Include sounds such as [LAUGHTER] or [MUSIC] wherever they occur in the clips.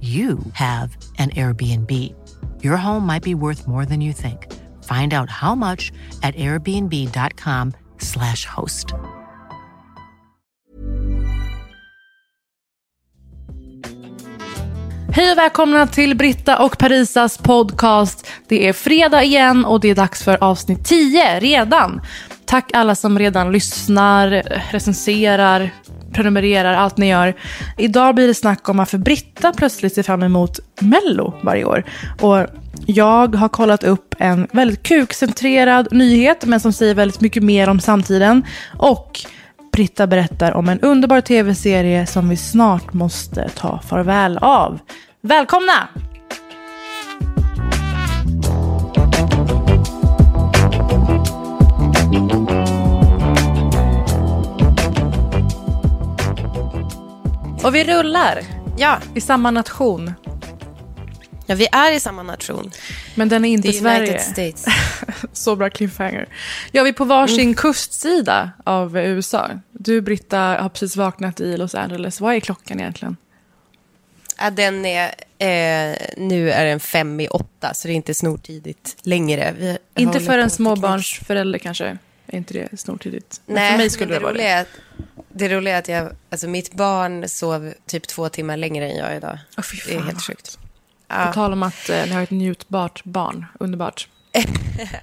you have an Airbnb. Your home might be worth more than you think. Find out how much at airbnb.com/slash host. Hej och välkomna till Britta och Parisas podcast. Det är fredag igen och det är dags för avsnitt 10 redan. Tack alla som redan lyssnar, recenserar, prenumererar, allt ni gör. Idag blir det snack om varför Britta plötsligt ser fram emot Mello varje år. Och jag har kollat upp en väldigt kukcentrerad nyhet, men som säger väldigt mycket mer om samtiden. Och Britta berättar om en underbar tv-serie som vi snart måste ta farväl av. Välkomna! Och vi rullar Ja, i samma nation. ja, vi är i samma nation. Men den är inte The Sverige. United States. [LAUGHS] Så bra cliffhanger. Ja, vi är på varsin Mm. kustsida av USA. Du, Britta, har precis vaknat i Los Angeles. Vad är klockan egentligen? Ja, den är, eh, nu är den fem i åtta, så det är inte snortidigt längre. Inte för en småbarnsförälder kanske. Är inte det snortidigt? Men Nej, för mig skulle men det, vara roliga det. att, det roliga är att jag, alltså mitt barn sov typ två timmar längre än jag idag. Fy det är helt sjukt. På tal om att eh, ni har ett njutbart barn. Underbart. [LAUGHS]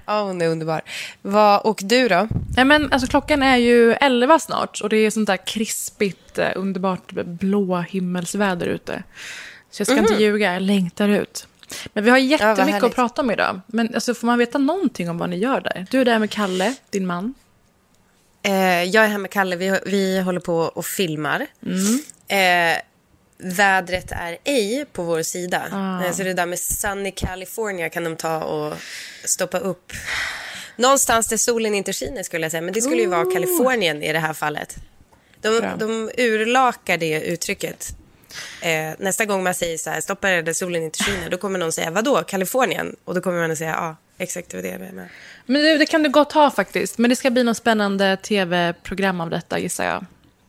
Ja, hon är underbar. Vad, och du då? Nej, men alltså, klockan är ju 11 snart och det är sånt där krispigt, eh, underbart blå himmelsväder ute. Så jag ska inte ljuga, jag längtar ut. Men vi har jättemycket att härligt. prata om idag. Men alltså, får man veta någonting om vad ni gör där? Du är där med Kalle, din man. Eh, jag är här med Kalle, vi, vi håller på och filmar. Eh, vädret är ej på vår sida. Eh, så det där med Sunny California kan de ta och stoppa upp. Någonstans där solen inte skiner skulle jag säga. Men det skulle ju vara Kalifornien i det här fallet. De, Bra. de urlakar det uttrycket. Eh, nästa gång man säger så här, stoppa det där solen inte skiner, då kommer någon säga, vadå, Kalifornien? Och då kommer man att säga, ja, exakt det var det jag menade. Men det, det kan du gott ha faktiskt. Men det ska bli något spännande tv-program av detta gissar jag.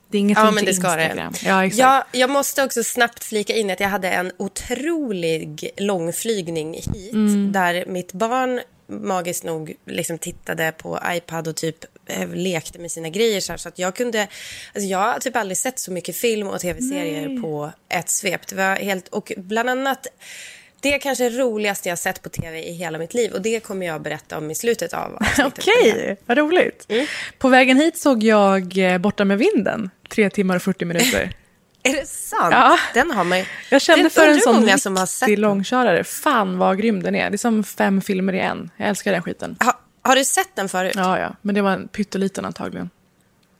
Det är ingenting Ja, men det ska Instagram. det. Ja, exakt. Ja, jag måste också snabbt flika in att jag hade en otrolig långflygning hit. Mm. Där mitt barn magiskt nog liksom tittade på iPad och typ lekte med sina grejer. Så, här, så att jag kunde... Alltså jag har typ aldrig sett så mycket film och tv-serier på ett svep. Det var helt... Och bland annat... Det är kanske det roligaste jag har sett på tv i hela mitt liv. Och det kommer jag att berätta om i slutet av. [LAUGHS] Okej, vad roligt. Mm. På vägen hit såg jag eh, Borta med vinden, tre timmar och 40 minuter. [LAUGHS] Är det sant? Ja. Den har man ju... Jag kände för en sån många som har sett riktig långkörare. Fan vad grym den är. Det är som fem filmer i en. Jag älskar den skiten. Ha, har du sett den förut? Ja, ja. Men det var en pytteliten antagligen.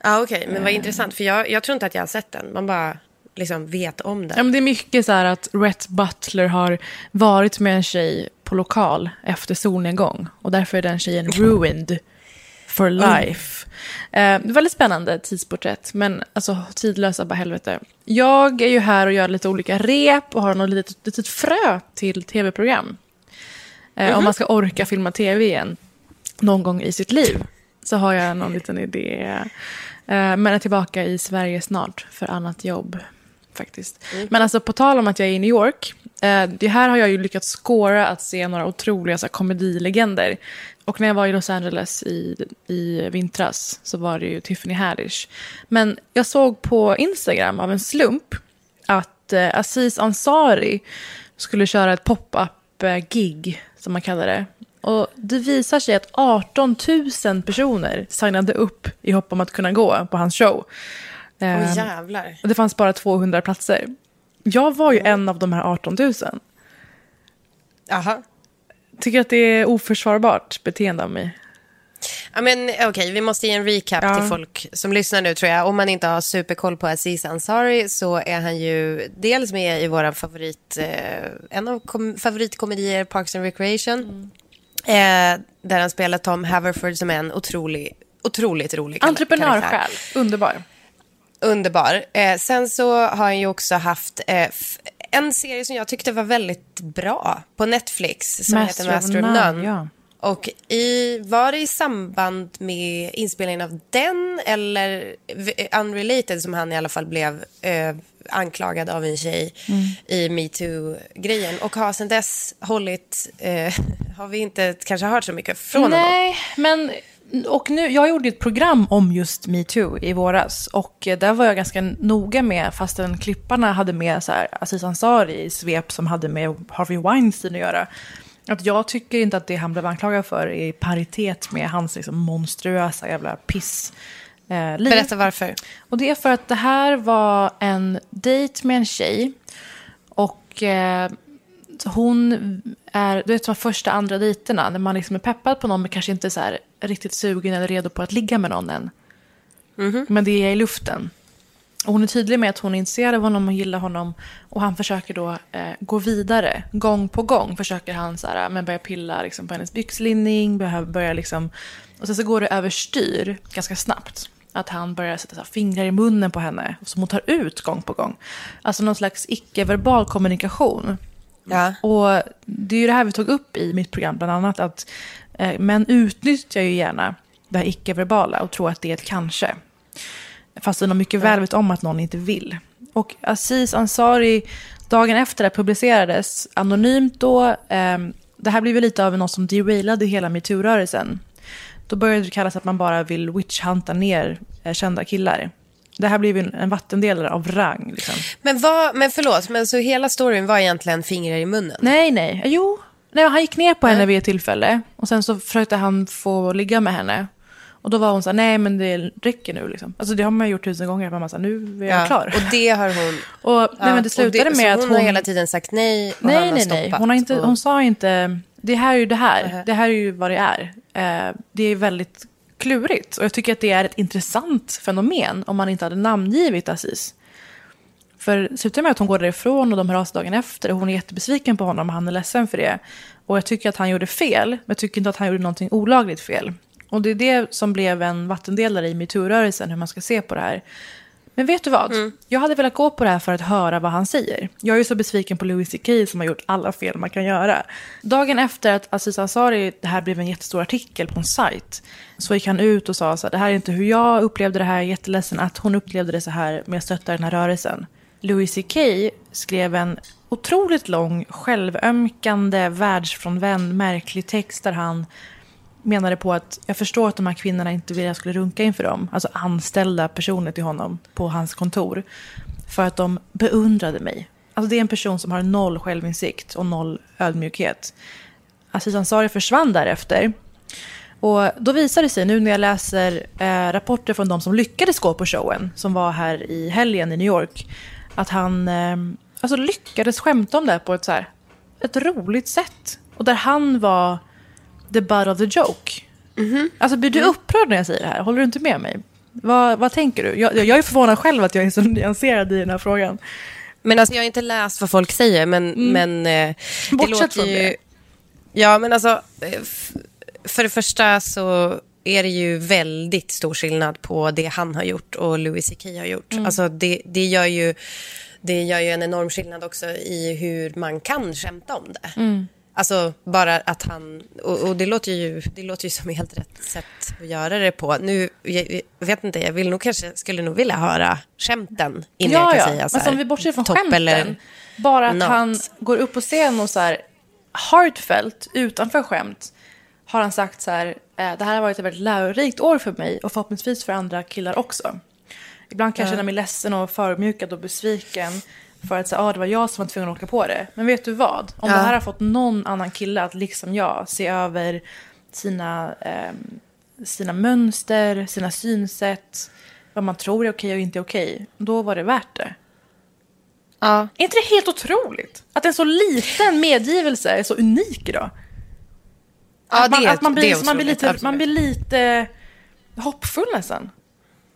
Ja, okej. Men Eh. vad intressant. För jag, jag tror inte att jag har sett den. Man bara liksom vet om Ja, den. men det är mycket så här att Rhett Butler har varit med en tjej på lokal efter solnedgång. Och därför är den tjejen ruined for life. Eh, det är väldigt spännande tidsporträtt, men alltså tidlösa bara helvete. Jag är ju här och gör lite olika rep och har något litet, litet frö till tv-program. Eh, Om man ska orka filma tv igen någon gång i sitt liv så har jag någon liten idé. Eh, men är tillbaka i Sverige snart för annat jobb. Faktiskt. Men alltså på tal om att jag är i New York. Eh, det här har jag ju lyckats skåra att se några otroliga så här, komedilegender. Och när jag var i Los Angeles i, i vintras så var det ju Tiffany Haddish. Men jag såg på Instagram av en slump att att eh, Aziz Ansari skulle köra ett pop-up-gig, som man kallar det. Och det visar sig att 18 000 personer signade upp i hopp om att kunna gå på hans show. Åh Eh, jävlar. och det fanns bara 200 platser. Jag var ju en av de här 18 000. Jaha. Tycker att det är oförsvarbart beteende av mig. Ja, men okej, vi måste ge en recap Ja. till folk som lyssnar nu tror jag. Om man inte har superkoll på Aziz Ansari så är han ju dels med i våra favorit, eh, en av kom- favoritkomedier, Parks and Recreation. Eh, där han spelar Tom Haverford som är en otrolig, otroligt rolig kar- karaktär. Entreprenörsjäl, underbar. Underbar. Eh, sen så har han ju också haft eh, en serie som jag tyckte var väldigt bra på Netflix som Master heter Master of None, None. ja. Och i, var det i samband med inspelningen av den eller unrelated som han i alla fall blev eh, anklagad av en tjej Mm. i metoo-grejen och har sedan dess hållit, eh, [LAUGHS] har vi inte kanske hört så mycket från honom. Nej, men och nu, jag gjorde ett program om just metoo i våras. Och där var jag ganska noga med, fastän klipparna hade med så här, Aziz Ansari i svep som hade med Harvey Weinstein att göra. Att jag tycker inte att det han blev anklagad för är i paritet med hans liksom, monstruösa jävla piss. Eh, liv. Berätta varför. Och det är för att det här var en dejt med en tjej. Och eh, hon är, du vet de första, andra dejterna, när man liksom är peppad på någon men kanske inte så riktigt sugen eller redo på att ligga med någon än. Men det är i luften. Och hon är tydlig med att hon är intresserad av honom och gillar honom. Och han försöker då eh, gå vidare. Gång på gång försöker han så här, men börja pilla liksom, på hennes byxlinning. Börja, börja liksom, och sen så går det överstyr ganska snabbt. Att han börjar sätta här, fingrar i munnen på henne. Som hon tar ut gång på gång. Alltså någon slags icke-verbal kommunikation. Ja. Och det är ju det här vi tog upp i mitt program, bland annat att eh, män utnyttjar ju gärna det här icke-verbala och tror att det är ett kanske. Fast de mycket väl vet om att någon inte vill. Och Aziz Ansari, dagen efter det publicerades, anonymt då, ehm, det här blev ju lite av något som derailade hela metoo-rörelsen. Då började det kallas att man bara vill witch-hunta ner eh, kända killar. Det här blev en, en vattendelare av rang. Liksom. Men, vad, men förlåt, men så hela storyn var egentligen fingrar i munnen? Nej, nej. Jo, nej, han gick ner på henne vid ett tillfälle. Och sen så försökte han få ligga med henne. Och då var hon så här, nej men det räcker nu liksom. Alltså det har man gjort tusen gånger. Man bara nu är jag klar. Och det har hon... [LAUGHS] Och, nej, men det slutade med så att hon hon... har hela tiden sagt nej och han nej, har nej, stoppat. nej. Hon, har inte, och... hon sa inte, det här är ju det här. Det här är ju vad det är. Eh, det är väldigt klurigt. Och jag tycker att det är ett intressant fenomen om man inte hade namngivit Aziz. För det slutar med att hon går därifrån och de hör av sig dagen efter och hon är jättebesviken på honom och han är ledsen för det. Och jag tycker att han gjorde fel, men jag tycker inte att han gjorde någonting olagligt fel. Och det är det som blev en vattendelare i metoo-rörelsen, hur man ska se på det här. Men vet du vad? Jag hade velat gå på det här för att höra vad han säger. Jag är ju så besviken på Louis CK som har gjort alla fel man kan göra. Dagen efter att Aziz Ansari, det här blev en jättestor artikel på en sajt, så gick han ut och sa så här, det här är inte hur jag upplevde det här, jag är jätteledsen att hon upplevde det så här, men jag stöttar den här rörelsen. Louis CK skrev en otroligt lång, självömkande, världsfrånvänd, märklig text där han menade på att jag förstår att de här kvinnorna inte ville att jag skulle runka inför dem. Alltså anställda personer till honom på hans kontor. För att de beundrade mig. Alltså det är en person som har noll självinsikt och noll ödmjukhet. Aziz Ansari försvann därefter. Och då visar det sig nu när jag läser eh, rapporter från de som lyckades gå på showen, som var här i helgen i New York, att han eh, alltså lyckades skämta om det på ett, så här, ett roligt sätt. Och där han var the butt of the joke. Alltså blir du upprörd när jag säger det här? Håller du inte med mig? Vad, vad tänker du? Jag, jag är förvånad själv att jag är så [LAUGHS] nyanserad i den här frågan. Men alltså jag har inte läst vad folk säger, men, men eh, det Mm. [LAUGHS] Bortsett låter från ju... det. Ja, men alltså, eh, f- för det första så är det ju väldigt stor skillnad på det han har gjort och Louis CK har gjort. Mm. Alltså det, det, gör ju, det gör ju en enorm skillnad också i hur man kan skämta om det. Mm. Alltså bara att han, och, och det, låter ju, det låter ju som helt rätt sätt att göra det på. Nu, jag, jag vet inte, jag vill nog kanske, skulle nog vilja höra skämten innan jag kan säga så Men här, som vi bortser från skämten. eller bara att not. han går upp på scen och så här heartfelt, utanför skämt, har han sagt så här, eh, det här har varit ett väldigt lärorikt år för mig och förhoppningsvis för andra killar också. Ibland kan jag känna mig ledsen och förödmjukad och besviken. För att säga, ah, det var jag som var tvungen att åka på det. Men vet du vad? Om Ja. det här har fått någon annan kille att liksom jag se över sina, ehm, sina mönster, sina synsätt, vad man tror är okej och inte okej, då var det värt det. Ja. Är inte det helt otroligt? Att en så liten medgivelse är så unik idag. Ja, att man, det att man, det blir, är man, blir otroligt, lite, absolut. man blir lite hoppfull nästan.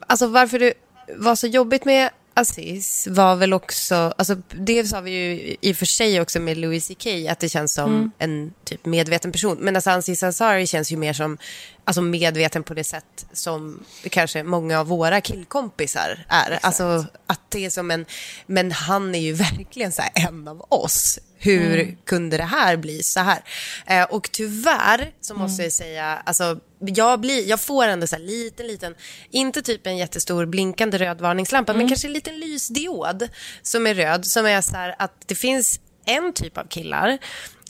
Alltså varför det var så jobbigt med Aziz var väl också, alltså det sa vi ju i och för sig också med Louis CK att det känns som Mm. en typ medveten person. Men alltså Aziz Ansari känns ju mer som alltså medveten på det sätt som kanske många av våra killkompisar är. Alltså att det är som en, men han är ju [LAUGHS] verkligen så en av oss. Hur Mm. kunde det här bli så här? Eh, och tyvärr så Mm. måste jag säga, alltså, jag, blir, jag får ändå så här liten, liten, inte typ en jättestor blinkande röd varningslampa, Mm. men kanske en liten lysdiod som är röd, som är så här att det finns en typ av killar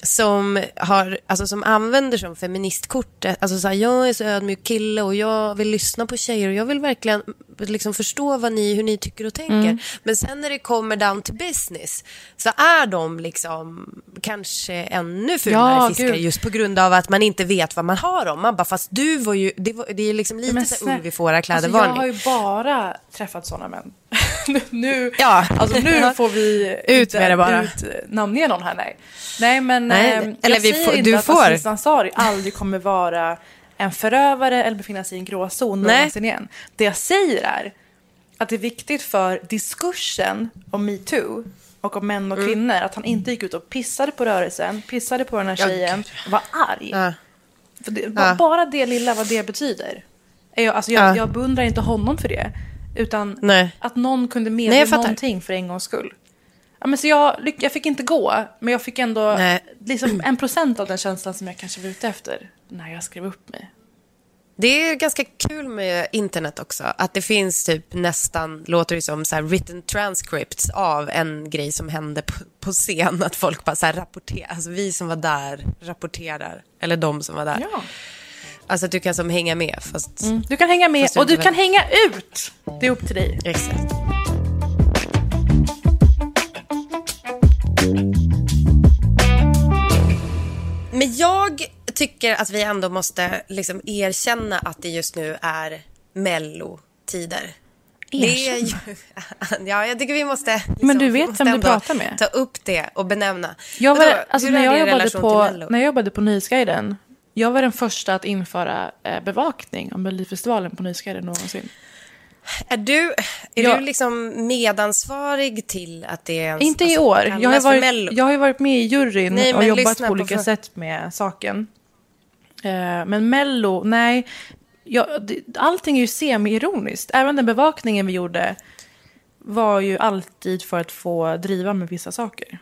som, har, alltså som använder som feministkortet, alltså så här, jag är så ödmjuk kille och jag vill lyssna på tjejer och jag vill verkligen liksom förstå vad ni, hur ni tycker och tänker. Mm. Men sen när det kommer down to business så är de liksom kanske ännu fulare Ja, fiskar gud. just på grund av att man inte vet vad man har dem. Man bara, fast du var ju, det, var, det är liksom lite Men så ulv i fårakläder alltså, Jag har ju bara träffat sådana män. [LAUGHS] nu, Ja. alltså, nu [LAUGHS] får vi Ut med det bara. Ut, namnge någon här, nej. Nej, men Nej, ehm, eller jag vi säger får- inte du att får. Ansari aldrig kommer vara en förövare eller befinna sig i en gråzon någonsin igen. Det jag säger är att det är viktigt för diskursen om metoo och om män och Mm. kvinnor att han inte gick ut och pissade på rörelsen, pissade på den här tjejen, var arg. Ja. För det, Ja. Bara det lilla vad det betyder. Jag, alltså jag, Ja. jag beundrar inte honom för det. Utan Nej. att någon kunde medge någonting för en gångs skull. Ja, men så jag, jag fick inte gå, men jag fick ändå Nej. liksom en procent av den känslan som jag kanske var ute efter när jag skrev upp mig. Det är ganska kul med internet också. Att det finns typ nästan, låter det som, så här written transcripts av en grej som hände på, scen. Att folk bara så här rapporterar, alltså vi som var där rapporterar. Eller de som var där. Ja. Alltså att du kan som hänga med fast... Mm. Du kan hänga med du och du inte kan hänga ut. Det är upp till dig. Exakt. Men jag tycker att vi ändå måste liksom erkänna att det just nu är mellotider. Är ju, [LAUGHS] ja, jag tycker vi måste... Liksom, Men du vet vem du pratar med. Ta upp det och benämna. Jag var, Vadå? alltså, när, är jag jobbade på, när jag jobbade på Nyhetsguiden, jag var den första att införa eh, bevakning om Melodifestivalen på Nyhetsguiden någonsin. Är du, är Ja. du liksom medansvarig till att det är... Inte i alltså, år. kallas Jag har, varit, jag har varit med i juryn Nej, och jobbat på på olika för- sätt med saken. Eh, men Mello, nej. Ja, det, allting är ju semi-ironiskt. Även den bevakningen vi gjorde var ju alltid för att få driva med vissa saker.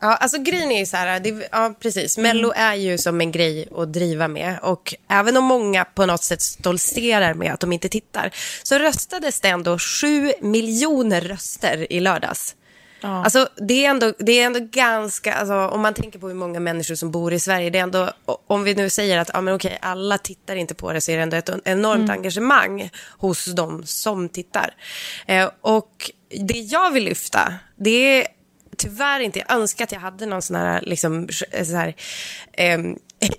Ja, alltså grejen är ju så här, det, ja precis, Mello är ju som en grej att driva med och även om många på något sätt stoltserar med att de inte tittar så röstades det ändå sju miljoner röster i lördags. Ja. Alltså det är, ändå, det är ändå ganska, alltså, om man tänker på hur många människor som bor i Sverige, det är ändå, om vi nu säger att ja, men okej, alla tittar inte på det så är det ändå ett enormt engagemang hos de som tittar. Eh, och det jag vill lyfta, det är tyvärr inte, jag önskar att jag hade någon sån här, liksom, så här eh,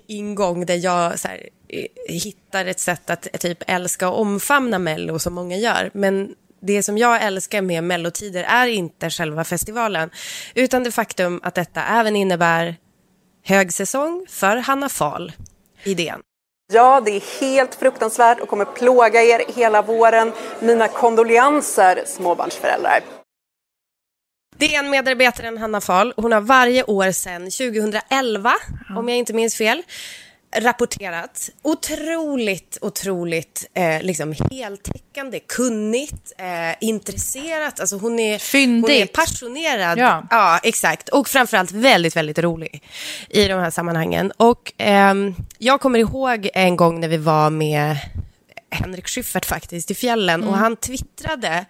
ingång där jag så här, eh, hittar ett sätt att eh, typ älska och omfamna Mello som många gör. Men det som jag älskar med Mellotider är inte själva festivalen utan det faktum att detta även innebär högsäsong för Hanna Fahl, idén. Ja, det är helt fruktansvärt och kommer plåga er hela våren. Mina kondolenser, småbarnsföräldrar. DN-medarbetaren Hanna Fahl, hon har varje år sedan 2011, om jag inte minns fel, rapporterat. Otroligt, otroligt eh, liksom heltäckande, kunnigt, eh, intresserat. Alltså hon är, hon är passionerad. Ja. ja, exakt. Och framförallt väldigt, väldigt rolig i de här sammanhangen. Och ehm, jag kommer ihåg en gång när vi var med Henrik Schyffert faktiskt i fjällen och han twittrade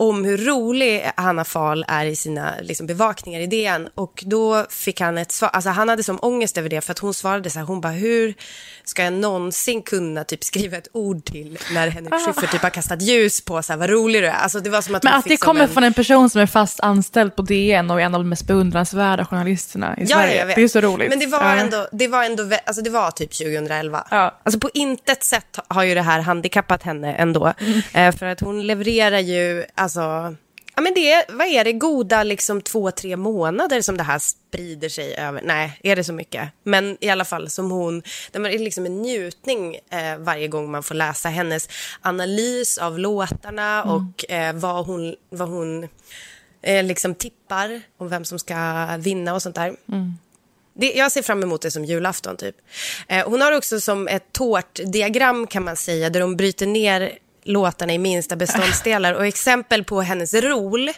om hur rolig Hanna Fahl är i sina liksom, bevakningar i DN. Och då fick han ett svar, alltså han hade som ångest över det för att hon svarade så här, hon bara hur ska jag någonsin kunna typ skriva ett ord till när Henrik Schyffert typ har kastat ljus på så här, vad rolig du är. Alltså det var som att Men att det kommer en... från en person som är fast anställd på DN och är en av de mest beundransvärda journalisterna i Ja, Sverige. jag vet. Det är så roligt. Men det var Ja. ändå, det var ändå, alltså det var typ 2011. Ja. Alltså på intet sätt har ju det här handikappat henne ändå. Eh, för att hon levererar ju, alltså, ja men det vad är det, goda liksom två, tre månader som det här sprider sig över. Nej, är det så mycket? Men i alla fall som hon, det är liksom en njutning eh, varje gång man får läsa hennes analys av låtarna och eh, vad hon, vad hon eh, liksom tippar om vem som ska vinna och sånt där. Det, jag ser fram emot det som julafton typ. Eh, hon har också som ett tårtdiagram kan man säga där hon bryter ner låtarna i minsta beståndsdelar. Och exempel på hennes rol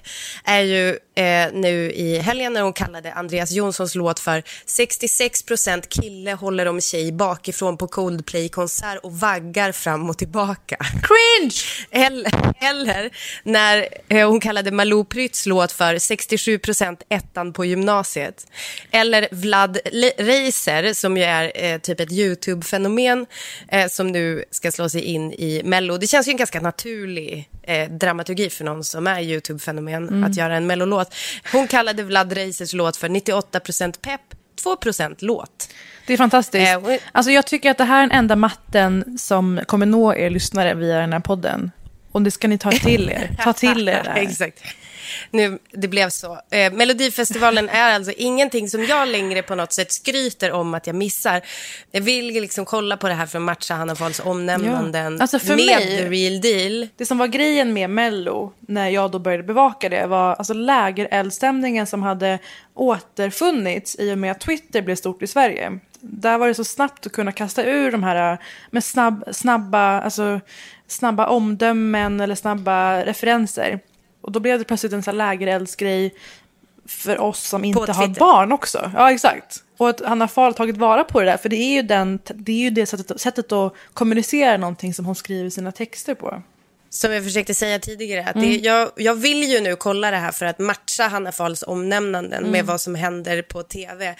är ju eh, nu i helgen när hon kallade Andreas Jonssons låt för 66% kille håller om tjej bakifrån på Coldplay-konsert och vaggar fram och tillbaka. Cringe! Eller, eller när eh, hon kallade Malou Prytz låt för 67% ettan på gymnasiet. Eller Vlad Le- Reiser som ju är eh, typ ett YouTube-fenomen eh, som nu ska slå sig in i Mello. Det känns ju ganska naturlig eh, dramaturgi för någon som är YouTube-fenomen att göra en Mellolåt. Hon kallade Vlad Reisers låt för 98% pepp, 2% låt. Det är fantastiskt. Eh, Alltså jag tycker att det här är den enda matten som kommer nå er lyssnare via den här podden. Och det ska ni ta till er. Ta till er det här. [LAUGHS] Exakt. Nu, det blev så. Eh, Melodifestivalen är alltså ingenting som jag längre på något sätt skryter om att jag missar. Jag vill liksom kolla på det här för att matcha Hanna Fahls omnämnanden Ja. Alltså för med mig- the real deal. Det som var grejen med Mello, när jag då började bevaka det, var alltså lägereldsstämningen som hade återfunnits i och med att Twitter blev stort i Sverige. Där var det så snabbt att kunna kasta ur de här med snabb, snabba, alltså, snabba omdömen eller snabba referenser. Och då blev det plötsligt en sån lägereldsgrej för oss som inte har barn också. Ja, exakt. Och att Hanna Fahl har tagit vara på det där, för det är ju, den, det, är ju det sättet, sättet att kommunicera någonting som hon skriver sina texter på. Som jag försökte säga tidigare, att Mm. det, jag, jag vill ju nu kolla det här för att matcha Hanna Fahls omnämnanden Mm. med vad som händer på tv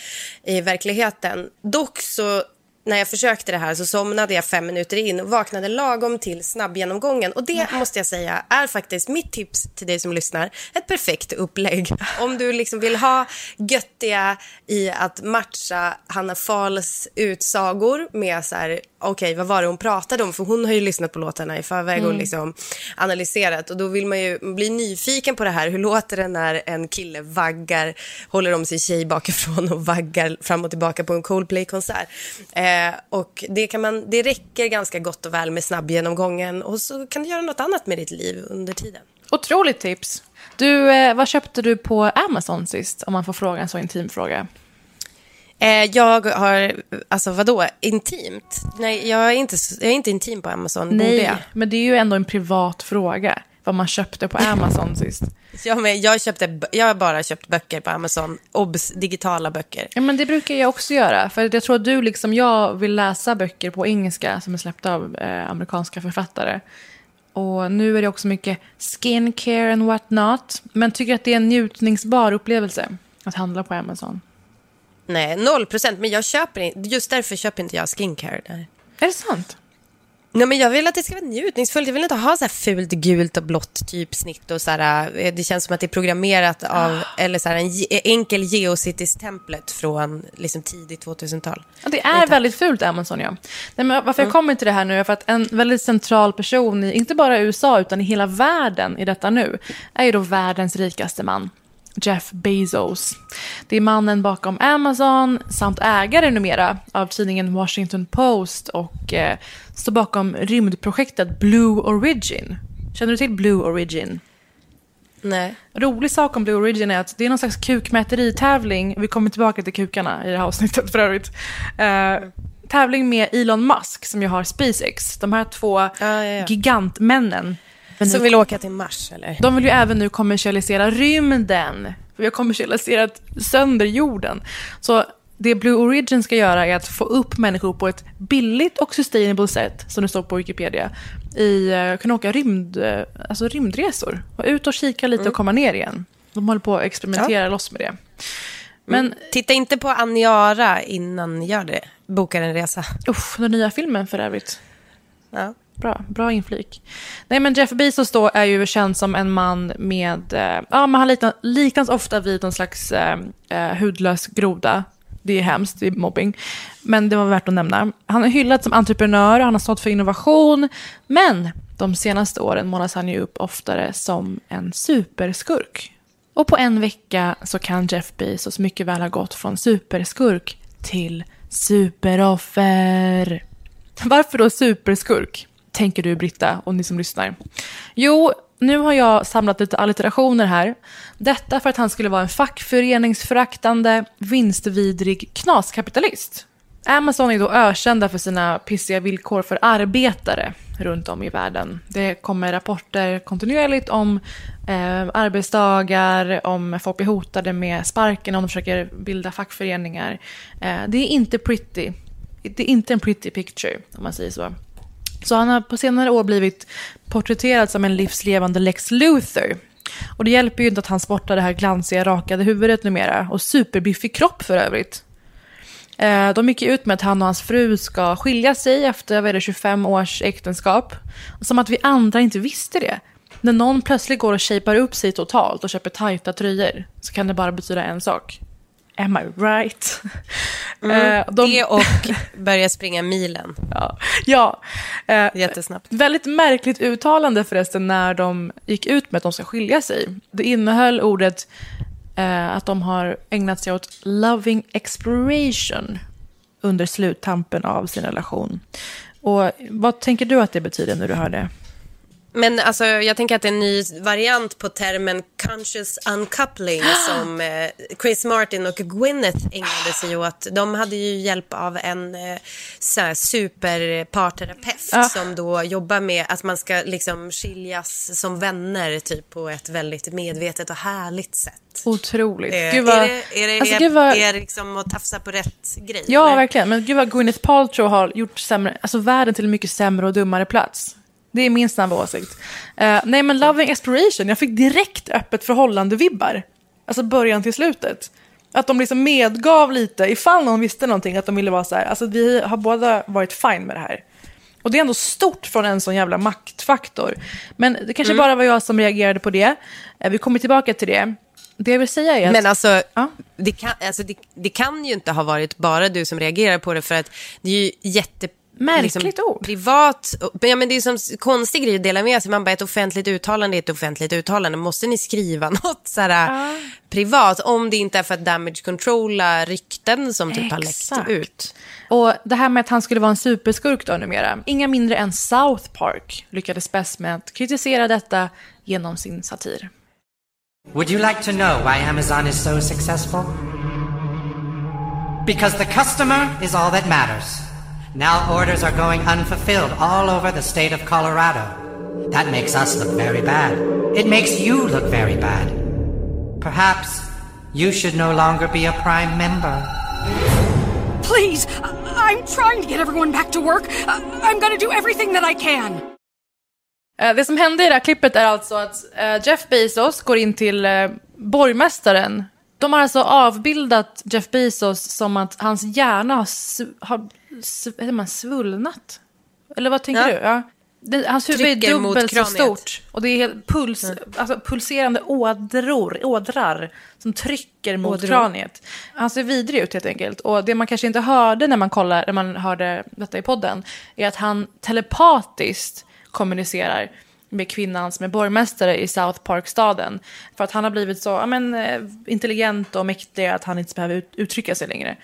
i verkligheten. Dock så, när jag försökte det här så somnade jag fem minuter in och vaknade lagom till snabbgenomgången. Och det måste jag säga är faktiskt mitt tips till dig som lyssnar, ett perfekt upplägg. [LAUGHS] Om du liksom vill ha göttiga i att matcha Hanna Fahls utsagor med så här, okej, vad var det hon pratade om? För hon har ju lyssnat på låtarna i förväg och liksom analyserat. Och då vill man ju bli nyfiken på det här. Hur låter det när en kille vaggar, håller om sin tjej bakifrån och vaggar fram och tillbaka på en Coldplay-konsert? Eh, och det, kan man, det räcker ganska gott och väl med snabbgenomgången och så kan du göra något annat med ditt liv under tiden. Otroligt tips. Du, eh, vad köpte du på Amazon sist? Om man får fråga en så intim fråga. Eh, jag har, alltså vadå, intimt? Nej, jag är inte, jag är inte intim på Amazon. Nej, men det är ju ändå en privat fråga. Vad man köpte på Amazon [LAUGHS] sist. Ja, men jag, köpte, jag har bara köpt böcker på Amazon. Obs, digitala böcker. Ja, men det brukar jag också göra. För jag tror att du liksom jag vill läsa böcker på engelska som är släppta av eh, amerikanska författare. Och nu är det också mycket skincare and what not. Men tycker att det är en njutningsbar upplevelse att handla på Amazon. Nej, noll procent. Men jag köper inte, just därför köper inte jag skincare där. Är det sant? Nej, men jag vill att det ska vara njutningsfullt. Jag vill inte ha så här fult gult och blått typsnitt. Och så här, eh, det känns som att det är programmerat av eller så här, en enkel Geocities-templet från liksom, tidigt 2000-tal. Ja, det är väldigt fult Amazon, ja. Nej, men varför jag kommer till det här nu är för att en väldigt central person, i, inte bara i USA utan i hela världen i detta nu, är ju då världens rikaste man. Jeff Bezos. Det är mannen bakom Amazon samt ägare numera av tidningen Washington Post och eh, står bakom rymdprojektet Blue Origin. Känner du till Blue Origin? Nej. Rolig sak om Blue Origin är att det är någon slags kukmäteritävling. Vi kommer tillbaka till kukarna i det här avsnittet för övrigt. Eh, tävling med Elon Musk som ju har SpaceX. De här två ja, ja. gigantmännen. Men Som nu- vill åka till Mars, eller? De vill ju även nu kommersialisera rymden. För vi har kommersialiserat sönder jorden. Så Det Blue Origin ska göra är att få upp människor på ett billigt och sustainable sätt, som det står på Wikipedia, i uh, kunna åka rymd, uh, alltså rymdresor. Och ut och kika lite och komma ner igen. De håller på att experimentera loss med det. Men Titta inte på Aniara innan ni gör det. Bokar en resa. usch, den nya filmen för övrigt. Ja. Bra, bra inflik. Nej, men Jeff Bezos då är ju känd som en man med... Eh, ja, men han liknas, liknas ofta vid någon slags eh, eh, hudlös groda. Det är hemskt, det är mobbing. Men det var värt att nämna. Han är hyllad som entreprenör, han har stått för innovation. Men de senaste åren målas han ju upp oftare som en superskurk. Och på en vecka så kan Jeff Bezos mycket väl ha gått från superskurk till superoffer. Varför då superskurk? Tänker du Britta och ni som lyssnar. Jo, nu har jag samlat lite allitterationer här. Detta för att han skulle vara en fackföreningsföraktande, vinstvidrig knaskapitalist. Amazon är då ökända för sina pissiga villkor för arbetare runt om i världen. Det kommer rapporter kontinuerligt om eh, arbetsdagar, om folk blir hotade med sparken om de försöker bilda fackföreningar. Eh, det är inte pretty. Det är inte en pretty picture, om man säger så. Så han har på senare år blivit porträtterad som en livslevande Lex Luthor. Och det hjälper ju inte att han sportar det här glansiga, rakade huvudet numera. Och superbiffig kropp för övrigt. Eh, de gick ju ut med att han och hans fru ska skilja sig efter vad är det, 25 års äktenskap. Som att vi andra inte visste det. När någon plötsligt går och shapar upp sig totalt och köper tajta tröjor så kan det bara betyda en sak. Am I right? Eh, de- Det och [LAUGHS] börja springa milen Ja. ja. Eh, jättesnabbt. Väldigt märkligt uttalande förresten när de gick ut med att de ska skilja sig. Det innehöll ordet eh, att de har ägnat sig åt loving exploration under sluttampen av sin relation. Och vad tänker du att det betyder när du hör det? Men alltså, jag tänker att det är en ny variant på termen conscious uncoupling [GASPS] som eh, Chris Martin och Gwyneth ägnade sig åt. De hade ju hjälp av en eh, så superparterapeut Ja. som då jobbar med att man ska liksom skiljas som vänner typ på ett väldigt medvetet och härligt sätt. Otroligt. Eh, Gud vad, är det, är det, alltså, är, gud vad, är det liksom att tafsa på rätt grej? ja, eller? verkligen. Men gud vad Gwyneth Paltrow har gjort sämre, alltså världen till en mycket sämre och dummare plats. Det är min snabba åsikt. Eh, nej, men Loving Exploration, jag fick direkt öppet förhållande-vibbar. Alltså början till slutet. Att de liksom medgav lite, ifall någon visste någonting, att de ville vara så här. Alltså vi har båda varit fine med det här. Och det är ändå stort från en sån jävla maktfaktor. Men det kanske bara var jag som reagerade på det. Eh, vi kommer tillbaka till det. Det jag vill säga är att... Men alltså, Ja. det, kan, alltså det, det kan ju inte ha varit bara du som reagerar på det för att det är ju jätte... Märkligt ord. Privat. ja, men det är som konstig grej att dela med sig. Man bara, ett offentligt uttalande är ett offentligt uttalande. Måste ni skriva [LAUGHS] något så här, privat? Om det inte är för att damage controlla rykten som typ har läckt ut. Och det här med att han skulle vara en superskurk då numera. Inga mindre än South Park lyckades bäst med att kritisera detta genom sin satir. Would you like to know why Amazon is so successful? Because the customer is all that matters. Now orders are going unfulfilled all over the state of Colorado. That makes us look very bad. It makes you look very bad. Perhaps you should no longer be a Prime member. Please, I- I'm trying to get everyone back to work. I- I'm gonna do everything that I can. Eh, Det som hände i det här klippet är alltså att eh, Jeff Bezos går in till eh, borgmästaren. De har alltså avbildat Jeff Bezos som att hans hjärna har, har sv- heter man, svullnat. Eller vad tänker Ja. du? Ja. Hans huvud är Trycker mot dubbelt så stort. Och det är helt puls, alltså pulserande ådror, ådrar som trycker mot Ådror. kraniet. Han ser vidrig ut helt enkelt. Och det man kanske inte hörde när man, kollar, när man hörde detta i podden är att han telepatiskt kommunicerar med kvinnan som är borgmästare i South Park-staden. För att han har blivit så ja, men, eh, intelligent och mäktig att han inte behöver ut, uttrycka sig längre.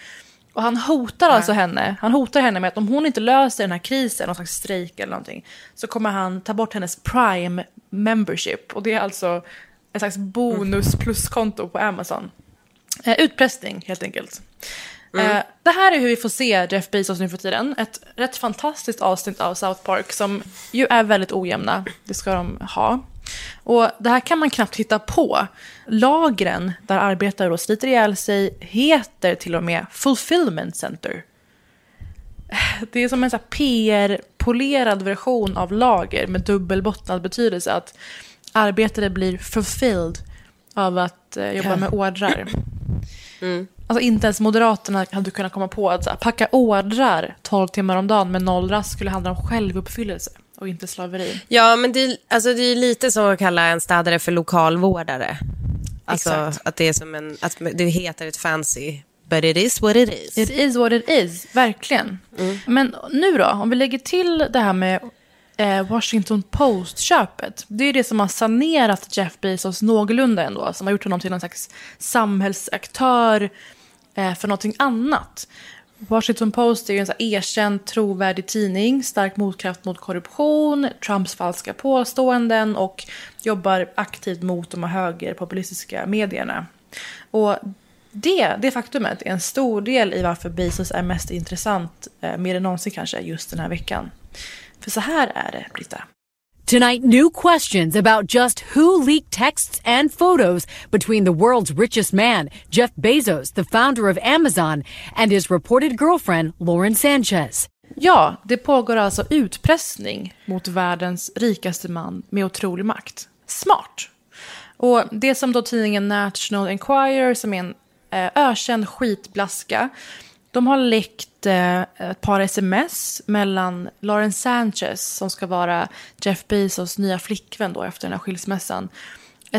Och han hotar alltså henne. Han hotar henne med att om hon inte löser den här krisen, någon slags strejk eller någonting, så kommer han ta bort hennes prime membership. Och det är alltså ett slags bonus pluskonto på Amazon. Eh, utpressning helt enkelt. Eh, det här är hur vi får se Jeff Bezos nu för tiden. Ett rätt fantastiskt avsnitt av South Park som ju är väldigt ojämna. Det ska de ha. Och det här kan man knappt hitta på. Lagren där arbetare då sliter ihjäl sig heter till och med Fulfillment Center. Det är som en PR-polerad version av lager med dubbelbottnad betydelse. Att arbetare blir fulfilled av att eh, jobba med ordrar. [CLEARS THROAT] Mm. Alltså inte ens Moderaterna hade kunnat komma på att här, packa ordrar 12 timmar om dagen med noll rast skulle handla om självuppfyllelse och inte slaveri. Ja, men det, är- alltså, det är lite som att kalla en städare för lokalvårdare. Alltså Exakt. att det är som en, att det heter ett fancy, but it is what it is. It is what it is, verkligen. Men nu då, om vi lägger till det här med eh, Washington Post-köpet. Det är det som har sanerat Jeff Bezos någorlunda ändå. Som har gjort honom till någon slags samhällsaktör eh, för någonting annat. Washington Post är ju en så erkänd, trovärdig tidning, stark motkraft mot korruption, Trumps falska påståenden och jobbar aktivt mot de här högerpopulistiska medierna. Och det, det faktumet är en stor del i varför Bezos är mest intressant, eh, mer än någonsin kanske, just den här veckan. För så här är det, Britta. Tonight, new questions about just who leaked texts and photos between the world's richest man, Jeff Bezos, the founder of Amazon, and his reported girlfriend, Lauren Sanchez. Ja, det pågår alltså utpressning mot världens rikaste man med otrolig makt. Smart. Och det som då tidningen National Enquirer, som är en eh, ökänd skitblaska, de har läckt ett, eh, ett par sms mellan Lauren Sanchez, som ska vara Jeff Bezos nya flickvän då efter den här skilsmässan,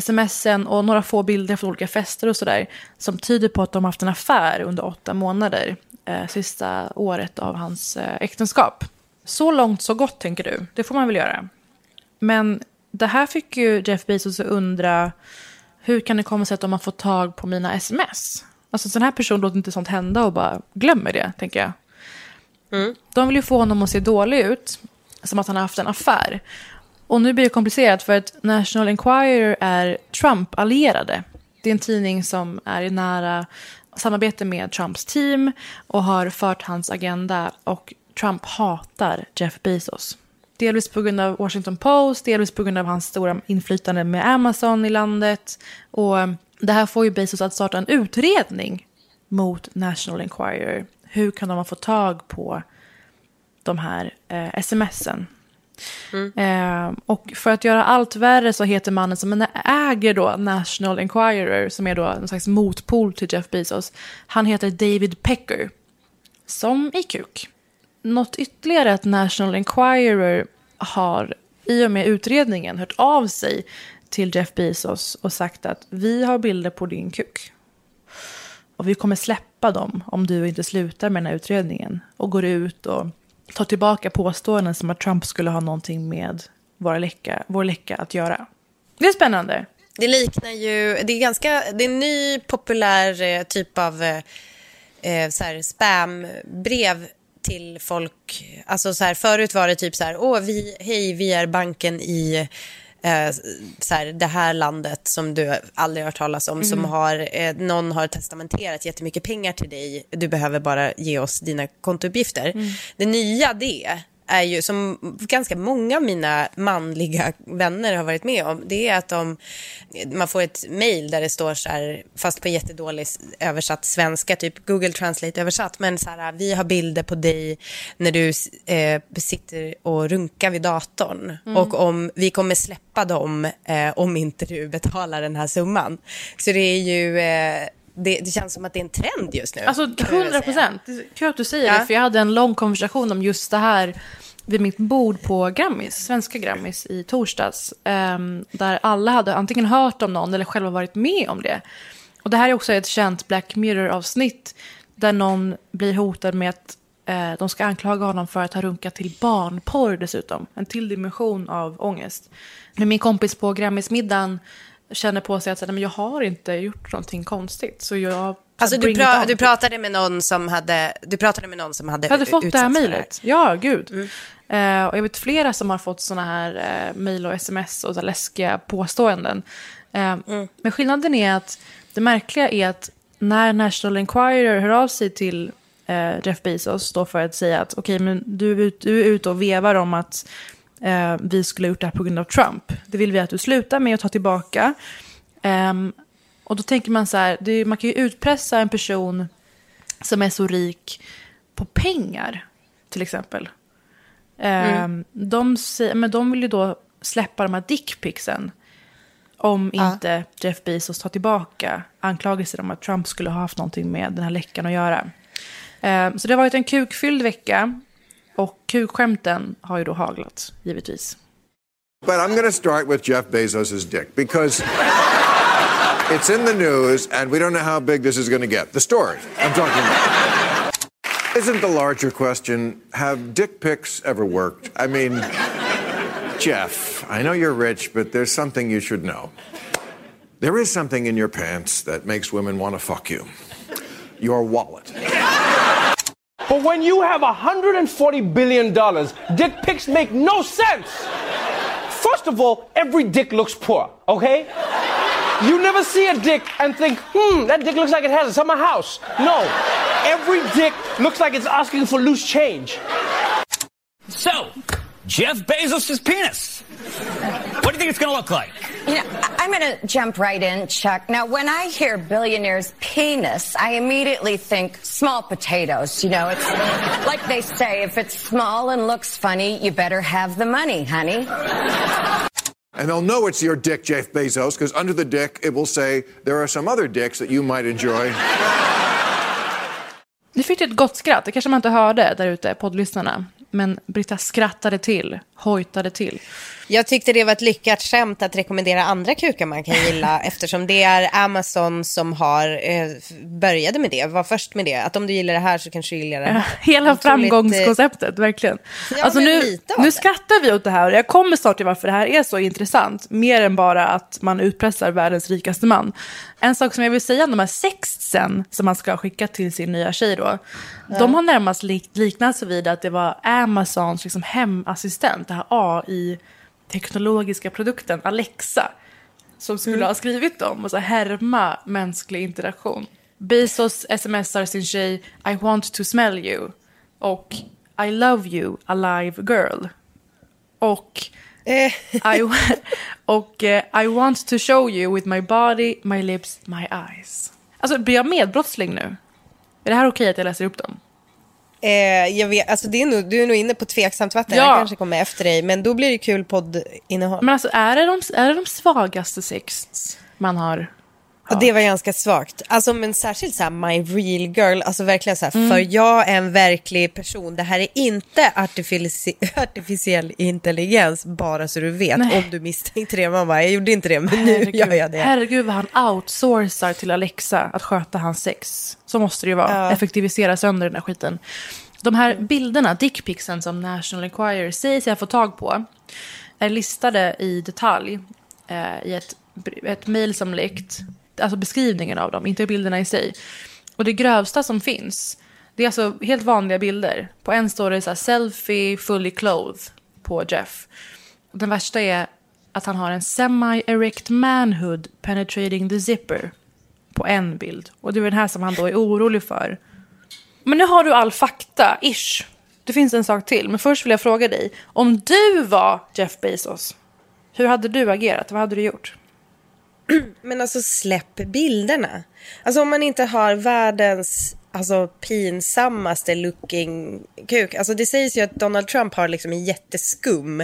smsen och några få bilder från olika fester och sådär som tyder på att de haft en affär under åtta månader, eh, sista året av hans eh, äktenskap. Så långt så gott tänker du, det får man väl göra. Men det här fick ju Jeff Bezos att undra, hur kan det komma sig att de har fått tag på mina sms? Alltså en sån här person låter inte sånt hända och bara glömmer det, tänker jag. De vill ju få honom att se dålig ut, som att han har haft en affär. Och nu blir det komplicerat för att National Enquirer är Trump-allierade. Det är en tidning som är i nära samarbete med Trumps team och har fört hans agenda och Trump hatar Jeff Bezos. Delvis på grund av Washington Post, delvis på grund av hans stora inflytande med Amazon i landet. Och det här får ju Bezos att starta en utredning mot National Enquirer. Hur kan de ha fått tag på de här eh, smsen? Eh, och för att göra allt värre så heter mannen som äger då National Enquirer, som är då en slags motpol till Jeff Bezos, han heter David Pecker, som i kuk. Något ytterligare att National Enquirer har i och med utredningen hört av sig till Jeff Bezos och sagt att vi har bilder på din kuk. Och vi kommer släppa dem om du inte slutar med den här utredningen. Och går ut och tar tillbaka påståenden som att Trump skulle ha någonting med vår läcka, vår läcka att göra. Det är spännande. Det liknar ju, det är ganska, det är en ny populär eh, typ av eh, eh, så här spambrev till folk. Alltså så här, förut var det typ så här, åh, vi, hej, vi är banken i eh, så här, det här landet som du aldrig har hört talas om, som har, eh, någon har testamenterat jättemycket pengar till dig, du behöver bara ge oss dina kontouppgifter. Det nya det är ju, som ganska många av mina manliga vänner har varit med om, det är att de, man får ett mail där det står så här, fast på jättedålig översatt svenska, typ Google Translate översatt, men så här, vi har bilder på dig när du eh, sitter och runkar vid datorn och om vi kommer släppa dem eh, om inte du betalar den här summan. Så det är ju eh, det, det känns som att det är en trend just nu. Alltså kan man väl 100 säga. procent. Kul att du säger Ja. det, för jag hade en lång konversation om just det här vid mitt bord på Grammis, svenska Grammis i torsdags. ehm, där alla hade antingen hört om någon eller själva varit med om det. Och det här är också ett känt Black Mirror-avsnitt där någon blir hotad med att eh, de ska anklaga honom för att ha runkat till barnporr dessutom. En till dimension av ångest. Men min kompis på Grammismiddagen känner på sig att så här, "Nej, men jag har inte gjort någonting konstigt. Så jag Alltså du, pra- on." du pratade med någon som hade, du pratade med någon som hade Jag hade fått det här mejlet. Ja, gud. Eh, och jag vet flera som har fått såna här eh, mejl och sms och så läskiga påståenden. Eh, Men skillnaden är att det märkliga är att när National Enquirer hör av sig till eh, Jeff Bezos då för att säga att okej, men du, du är ute och vevar om att eh, vi skulle ha gjort det här på grund av Trump. Det vill vi att du slutar med och tar tillbaka. Ehm, och då tänker man så här, det, man kan ju utpressa en person som är så rik på pengar, till exempel. Ehm, de, säger- men de vill ju då släppa de här dickpicsen om inte Jeff Bezos tar tillbaka anklagelser om att Trump skulle ha haft någonting med den här läckan att göra. Ehm, så det har varit en kukfylld vecka och kukskämten har ju då haglat, givetvis. But I'm going to start with Jeff Bezos' dick because it's in the news and we don't know how big this is going to get. The story I'm talking about. Isn't the larger question have dick pics ever worked? I mean, Jeff, I know you're rich, but there's something you should know. There is something in your pants that makes women want to fuck you your wallet. But when you have $140 billion, dick pics make no sense. First of all, every dick looks poor, okay? You never see a dick and think, hmm, that dick looks like it has a summer house. No, every dick looks like it's asking for loose change. So, Jeff Bezos' penis. What do you think it's going to look like? You know, I- I'm going to jump right in, Chuck. Now, when I hear billionaire's penis, I immediately think small potatoes. You know, it's like they say, if it's small and looks funny, you better have the money, honey. And they'll know it's your dick, Jeff Bezos, because under the dick it will say there are some other dicks that you might enjoy. Nu fick du ett gott skratt, det kanske man inte hörde där ute, poddlyssnarna. Men Britta skrattade till, hojtade till. Jag tyckte det var ett lyckat skämt att rekommendera andra kukar man kan gilla [LAUGHS] eftersom det är Amazon som har eh, började med det, var först med det. Att om du gillar det här så kanske du gillar det här. [LAUGHS] Hela Otroligt, framgångskonceptet, verkligen. Ja, alltså nu, nu skrattar vi åt det här och jag kommer snart till varför det här är så intressant. Mer än bara att man utpressar världens rikaste man. En sak som jag vill säga om de här sexten som man ska skicka till sin nya tjej då. De har närmast lik, liknats vid att det var Amazons liksom hemassistent, det här AI-teknologiska produkten Alexa. Som skulle ha skrivit dem och så härma mänsklig interaktion. Bezos smsar sin tjej I want to smell you och I love you alive girl. Och, I, [LAUGHS] och eh, I want to show you with my body, my lips, my eyes. Alltså blir jag medbrottsling nu? Är det här okej att jag läser upp dem? Eh, jag vet, alltså det är nog, du är nog inne på tveksamt vatten, Ja. jag kanske kommer efter dig, men då blir det kul poddinnehåll. Men alltså är det de, är det de svagaste sex man har? Och det var ganska svagt. Alltså men särskilt så här my real girl, alltså verkligen så här, Mm. för jag är en verklig person. Det här är inte artifici- artificiell intelligens, bara så du vet. Nej. Om du misstänkte det, bara, jag gjorde inte det, men nu gör jag det. Herregud vad han outsourcar till Alexa att sköta hans sex. Så måste det ju vara. Ja. Effektivisera sönder den här skiten. De här bilderna, dickpicsen som National Enquirer säger sig ha fått tag på, är listade i detalj eh, i ett, ett mejl som läckt. Alltså beskrivningen av dem, inte bilderna i sig. Och det grövsta som finns, det är alltså helt vanliga bilder. På en står det så här selfie fully clothed på Jeff. Och den värsta är att han har en semi-erect manhood penetrating the zipper på en bild. Och det är den här som han då är orolig för. Men nu har du all fakta, ish. Det finns en sak till, men först vill jag fråga dig. Om du var Jeff Bezos, hur hade du agerat? Vad hade du gjort? [CLEARS THROAT] Men alltså släpp bilderna. Alltså om man inte har världens alltså, pinsammaste looking kuk. Alltså det sägs ju att Donald Trump har liksom en jätteskum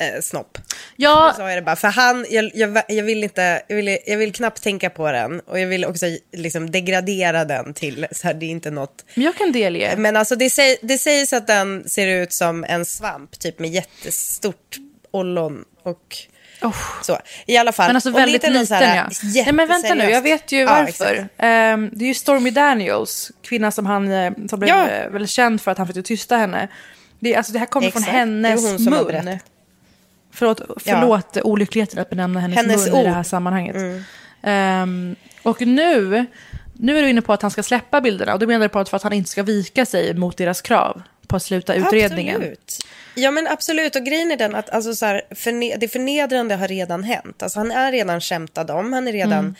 eh, snopp. Ja. Så jag det bara. För han, jag, jag, jag vill inte, jag vill, jag vill knappt tänka på den. Och jag vill också liksom degradera den till, så här, det är inte något. Men jag kan delge. Men alltså det, säg, det sägs att den ser ut som en svamp, typ med jättestort ollon och så. I alla fall. Men alltså väldigt liten här ja. Nej men vänta nu, jag vet ju Ja, varför. exakt. Ehm, det är ju Stormy Daniels, kvinnan som han eh, som blev Ja. eh, väldigt känd för att han försökte tysta henne. Det, alltså, det här kommer från Exakt. Är hennes mun. Förlåt, förlåt olyckligheten att benämna hennes, Hennes mun i det ord. här sammanhanget. Ehm, och nu, nu är du inne på att han ska släppa bilderna och då menar du på att för att han inte ska vika sig mot deras krav på att sluta utredningen. Absolut. Ja men absolut och grejen är den att alltså, så här, förne- det förnedrande har redan hänt. Alltså, han är redan skämtad om, han är redan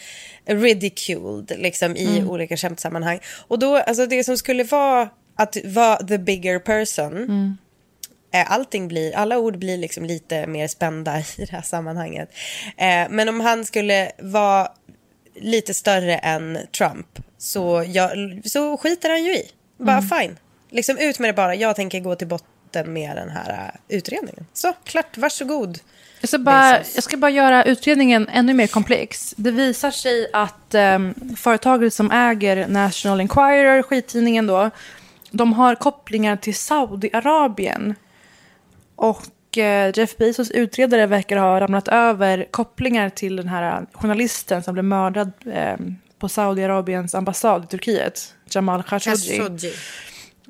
ridiculed liksom, i Mm. olika skämtsammanhang. Och då, alltså det som skulle vara att vara the bigger person Eh, allting blir, alla ord blir liksom lite mer spända i det här sammanhanget. Eh, men om han skulle vara lite större än Trump så, jag, så skiter han ju i. Bara Mm. fine. Liksom ut med det bara. Jag tänker gå till botten med den här eh, utredningen. Så, klart. Varsågod. Jag ska, bara, jag ska bara göra utredningen ännu mer komplex. Det visar sig att um, företaget som äger National Enquirer, skittidningen då, de har kopplingar till Saudiarabien. Och eh, Jeff Bezos utredare verkar ha ramlat över kopplingar till den här journalisten som blev mördad eh, på Saudiarabiens ambassad i Turkiet, Jamal Khashoggi. Khashoggi.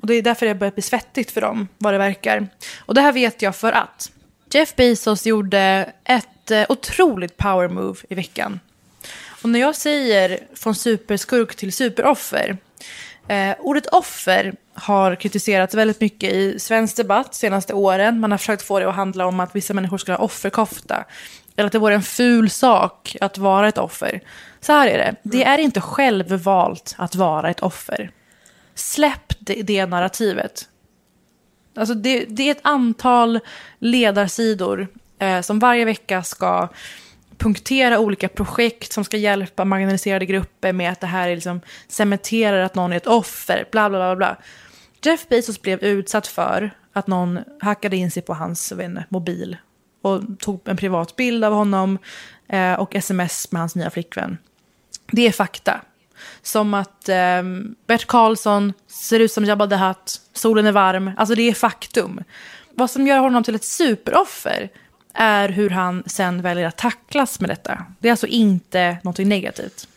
Och det är därför det börjar bli svettigt för dem, vad det verkar. Och det här vet jag för att Jeff Bezos gjorde ett eh, otroligt power move i veckan. Och när jag säger från superskurk till superoffer, eh, ordet offer har kritiserats väldigt mycket i svensk debatt de senaste åren. Man har försökt få det att handla om att vissa människor ska ha offerkofta. Eller att det vore en ful sak att vara ett offer. Så här är det, det är inte självvalt att vara ett offer. Släpp det, det narrativet. Alltså det, det är ett antal ledarsidor eh, som varje vecka ska punktera olika projekt som ska hjälpa marginaliserade grupper med att det här är liksom cementerar att någon är ett offer, bla bla bla bla. Jeff Bezos blev utsatt för att någon hackade in sig på hans inte, mobil och tog en privat bild av honom eh, och sms med hans nya flickvän. Det är fakta. Som att eh, Bert Karlsson ser ut som Jabba the Hutt, solen är varm. Alltså det är faktum. Vad som gör honom till ett superoffer är hur han sen väljer att tacklas med detta. Det är alltså inte något negativt.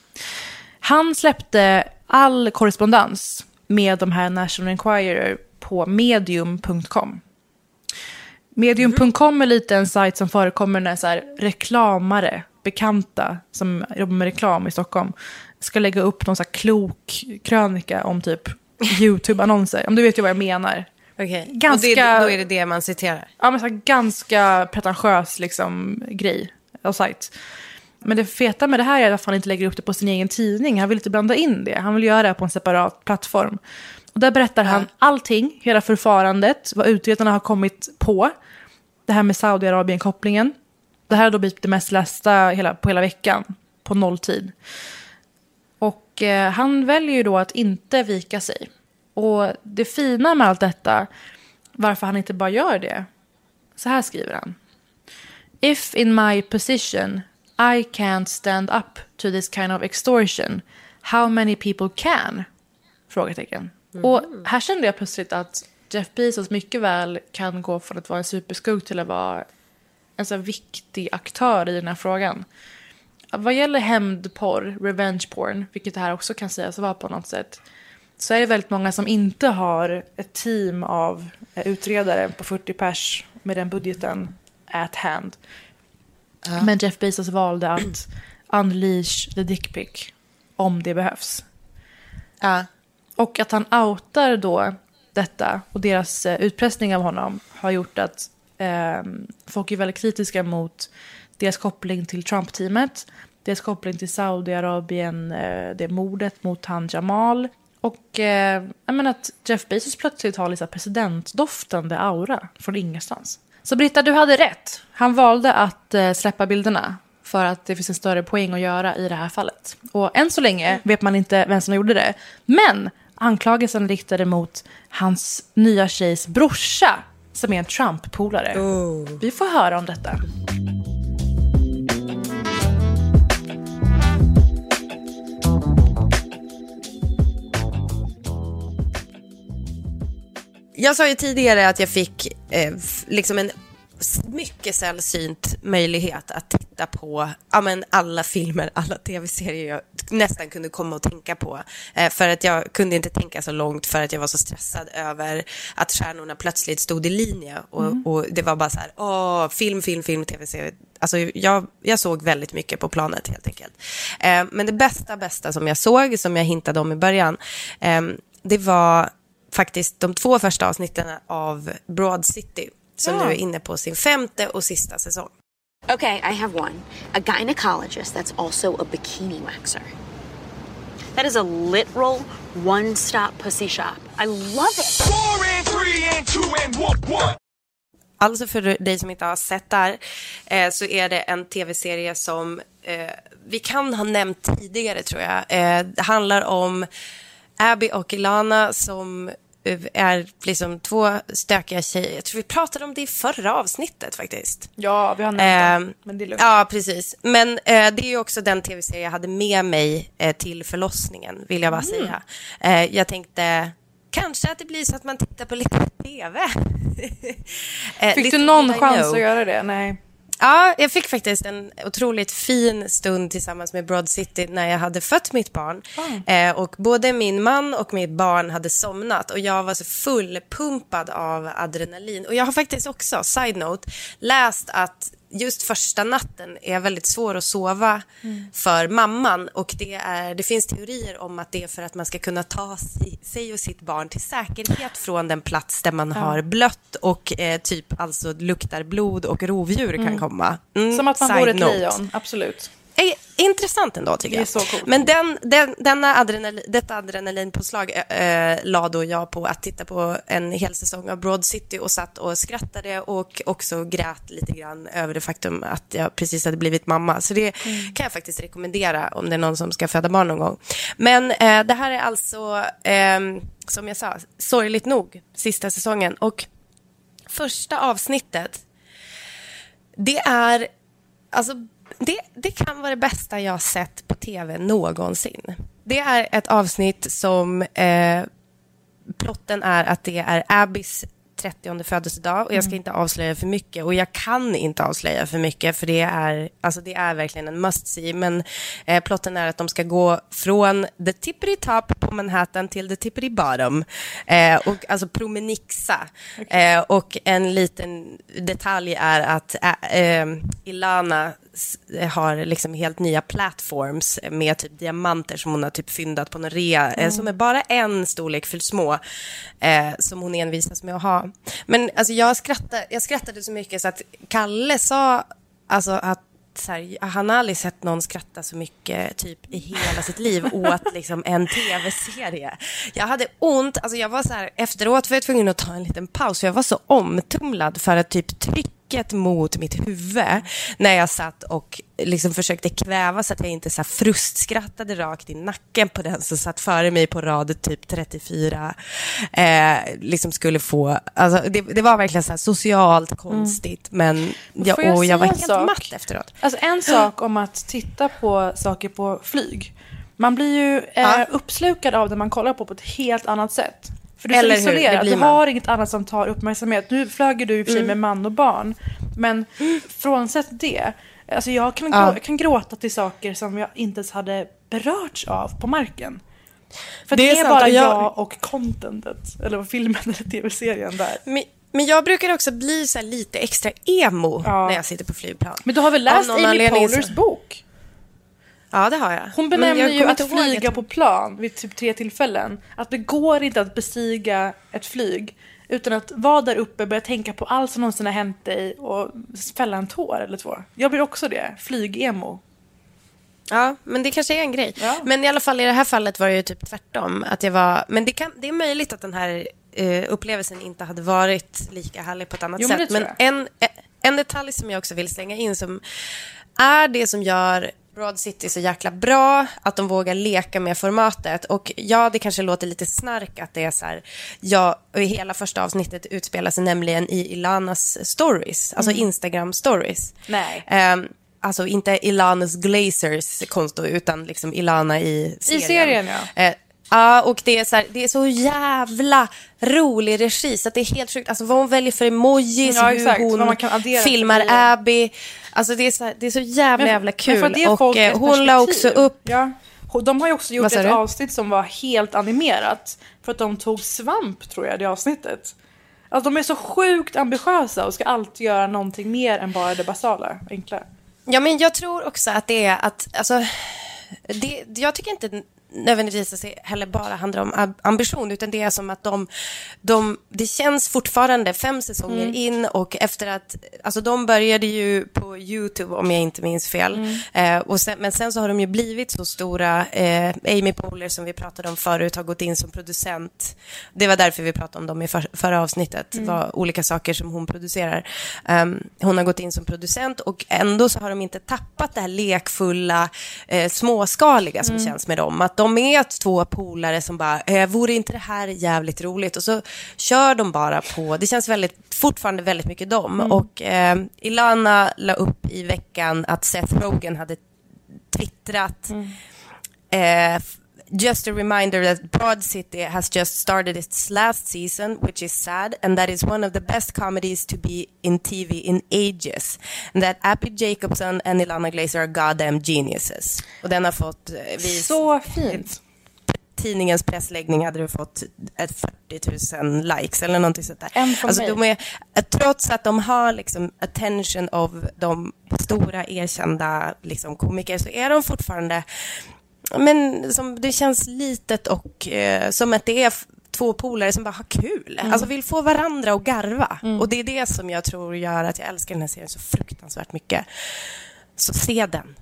Han släppte all korrespondens med de här National Enquirer på medium.com. Medium.com är lite en sajt som förekommer när så här reklamare, bekanta som jobbar med reklam i Stockholm, ska lägga upp någon så här klok krönika om typ YouTube-annonser. Om du vet ju vad jag menar. Okej, Ganska- och det, då är det det man citerar. Ja, men så här ganska pretentiös liksom, grej och sajt. Men det feta med det här är att han inte lägger upp det på sin egen tidning. Han vill inte blanda in det. Han vill göra det på en separat plattform. Och där berättar han allting, hela förfarandet, vad utredarna har kommit på. Det här med Saudiarabien-kopplingen. Det här har då blivit det mest lästa hela, på hela veckan, på nolltid. Och eh, han väljer ju då att inte vika sig. Och det fina med allt detta, varför han inte bara gör det, så här skriver han. If in my position I can't stand up to this kind of extortion, how many people can? Frågetecken. Och här kände jag plötsligt att Jeff Bezos mycket väl kan gå från att vara en superskugg till att vara en så viktig aktör i den här frågan. Vad gäller hämndporr, revenge porn, vilket det här också kan sägas vara på något sätt, så är det väldigt många som inte har ett team av eh, utredare på 40 pers med den budgeten at hand. Men Jeff Bezos valde att [CLEARS THROAT] unleash the dick pic om det behövs. Och att han outar då detta och deras eh, utpressning av honom har gjort att eh, folk är väldigt kritiska mot deras koppling till Trump-teamet, deras koppling till Saudiarabien, eh, det mordet mot han Jamal. Och eh, jag menar att Jeff Bezos plötsligt har liksom presidentdoftande aura från ingenstans. Så Britta, du hade rätt. Han valde att eh, släppa bilderna för att det finns en större poäng att göra i det här fallet. Och än så länge vet man inte vem som gjorde det. Men anklagelsen riktade mot hans nya tjejs brorsa som är en Trump-polare. Vi får höra om detta. Jag sa ju tidigare att jag fick eh, liksom en mycket sällsynt möjlighet att titta på ja, men alla filmer, alla tv-serier jag nästan kunde komma och tänka på. Eh, för att jag kunde inte tänka så långt för att jag var så stressad över att stjärnorna plötsligt stod i linje. Och, Mm. och det var bara så här, åh, film, film, film, tv-serie. Alltså jag, jag såg väldigt mycket på planet helt enkelt. Eh, men det bästa, bästa som jag såg, som jag hintade om i början, eh, det var faktiskt de två första avsnitten av Broad City som Ja. nu är inne på sin femte och sista säsong. Okay, I have one. A gynecologist that's also a bikini waxer. That is a literal one stop pussy shop. I love it. Four and three and two and one, one. Alltså för dig som inte har sett där eh, så är det en tv-serie som eh, vi kan ha nämnt tidigare tror jag. Eh, det handlar om Abby och Ilana som är liksom två stökiga tjejer. Jag tror vi pratade om det i förra avsnittet faktiskt. Ja, vi har nämnt det, Eh, men det är lugnt. Ja, precis. Men eh, det är ju också den tv-serie jag hade med mig eh, till förlossningen, vill jag bara Mm. säga. Eh, jag tänkte kanske att det blir så att man tittar på lite tv. [LAUGHS] Eh, Fick du någon chans know. att göra det? Nej. Ja, jag fick faktiskt en otroligt fin stund tillsammans med Broad City när jag hade fött mitt barn. Eh, och både min man och mitt barn hade somnat och jag var så fullpumpad av adrenalin. Och jag har faktiskt också, side note, läst att just första natten är väldigt svår att sova för mamman och det, är, det finns teorier om att det är för att man ska kunna ta si, sig och sitt barn till säkerhet från den plats där man Ja. har blött och eh, typ alltså luktar blod och rovdjur kan Mm. komma. Mm, Som att man vore ett note. lejon, absolut. Eh, Intressant ändå tycker jag. Men den, den, denna adrenalin, detta adrenalinpåslag äh, la då jag på att titta på en hel säsong av Broad City och satt och skrattade och också grät lite grann över det faktum att jag precis hade blivit mamma. Så det Mm. kan jag faktiskt rekommendera om det är någon som ska föda barn någon gång. Men eh, det här är alltså, ehm, som jag sa, sorgligt nog, sista säsongen. Och första avsnittet det är, alltså, det, det kan vara det bästa jag har sett på tv någonsin. Det är ett avsnitt som, eh, plotten är att det är Abbys 30 födelsedag och jag ska Mm. inte avslöja för mycket och jag kan inte avslöja för mycket för det är, alltså det är verkligen en must see. Men eh, plotten är att de ska gå från the tippity top på Manhattan till the tippity bottom. Eh, och alltså promenixa. Eh, och en liten detalj är att eh, eh, Ilana har liksom helt nya platforms med typ diamanter som hon har typ fyndat på någon rea, eh, Mm. som är bara en storlek för små, eh, som hon envisas med att ha. Men alltså jag skrattade, jag skrattade så mycket så att Kalle sa alltså att så här, han har aldrig sett någon skratta så mycket typ i hela sitt liv åt [LAUGHS] liksom en tv-serie. Jag hade ont, alltså jag var så här, efteråt var jag tvungen att ta en liten paus för jag var så omtumlad för att typ trycket mot mitt huvud när jag satt och liksom försökte kväva så att jag inte så frustskrattade rakt i nacken på den som satt före mig på rad typ 34. Eh, liksom skulle få, alltså det, det var verkligen så socialt konstigt men jag, jag och jag var helt sak? matt efteråt. Alltså en sak om att titta på saker på flyg. Man blir ju eh, uppslukad av det man kollar på på ett helt annat sätt. För du är Eller så isolerad, du har inget annat som tar uppmärksamhet. Nu flög du i och för sig Mm. med man och barn. Men frånsett det, alltså jag kan, Ja. jag kan gråta till saker som jag inte ens hade berörts av på marken. För Det det är sant, bara jag- jag... och contentet, eller filmen eller tv-serien där. Men, men jag brukar också bli så lite extra emo när jag sitter på flygplan. Men du har väl läst Amy Pohlers bok? Ja, det har jag. Hon Men benämner jag ju att flyga att- på plan vid typ tre tillfällen. Att det går inte att bestiga ett flyg utan att vara där uppe, börja tänka på allt som någonsin har hänt dig och fälla en tår eller två. Jag blir också det, flyg-emo. Ja, men det kanske är en grej. Men i alla fall i det här fallet var det ju typ tvärtom. Att jag var, men det, kan, det är möjligt att den här eh, upplevelsen inte hade varit lika härlig på ett annat Jo, men sätt. tror Men en, en detalj som jag också vill slänga in som är det som gör Broad City så jäkla bra, att de vågar leka med formatet. Och ja, det kanske låter lite snark att det är så här, ja, hela första avsnittet utspelar sig nämligen i Ilanas stories, alltså Mm. Instagram stories. Nej. Ehm, alltså inte Ilanas Glazers konto, utan liksom Ilana i serien. serien, ja. Eh, Ja, och det är, så här, det är så jävla rolig regi så att det är helt sjukt. Alltså vad hon väljer för emojis, Ja, hur hon filmar. Abby. Alltså det är så, här, det är så jävla, Men- jävla kul. och eh, hon la också perspektiv. upp... Ja. De har ju också gjort ett du? avsnitt som var helt animerat. För att de tog svamp, tror jag, det avsnittet. Alltså de är så sjukt ambitiösa och ska alltid göra någonting mer än bara det basala, enkla. Ja, men jag tror också att det är att, alltså, det, jag tycker inte nödvändigtvis heller bara handlar om ambition, utan det är som att de, de det känns fortfarande fem säsonger Mm. in och efter att, alltså de började ju på YouTube om jag inte minns fel, eh, och sen, men sen så har de ju blivit så stora, eh, Amy Poehler som vi pratade om förut har gått in som producent, det var därför vi pratade om dem i för, förra avsnittet, Mm. vad olika saker som hon producerar. Um, hon har gått in som producent och ändå så har de inte tappat det här lekfulla, eh, småskaliga som Mm. känns med dem. Att de är två polare som bara, eh, vore inte det här jävligt roligt? Och så kör de bara på, det känns väldigt, fortfarande väldigt mycket dem. Mm. Och eh, Ilana la upp i veckan att Seth Rogen hade twittrat Uh, f- just a reminder that Broad City has just started its last season, which is sad, and that is one of the best comedies to be in TV in ages. And that Appy Jacobson and Ilana Glazer are goddamn geniuses. Och den har fått... eh, Vi, Så fint. Tidningens pressläggning hade du fått ett 40 000 likes eller någonting sånt där. En från Alltså, mig. de är, trots att de har liksom attention av de stora erkända liksom, komiker så är de fortfarande men som, det känns litet och eh, som att det är två polare som bara har kul. Mm. Alltså vill få varandra att garva. Och det är det som jag tror gör att jag älskar den här serien så fruktansvärt mycket. Så se den.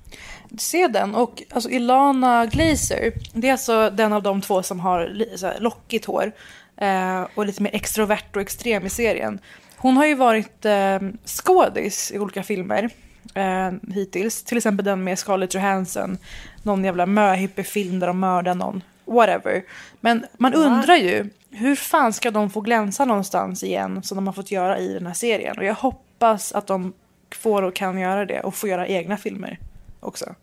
Se den. Och alltså, Ilana Glazer, det är alltså den av de två som har här, lockigt hår eh, och lite mer extrovert och extrem i serien. Hon har ju varit eh, skådis i olika filmer eh, hittills. Till exempel den med Scarlett Johansson. Någon jävla möhippie-film där de mördar någon. Whatever. Men man undrar ju, hur fan ska de få glänsa någonstans igen som de har fått göra i den här serien? Och jag hoppas att de får och kan göra det och får göra egna filmer också.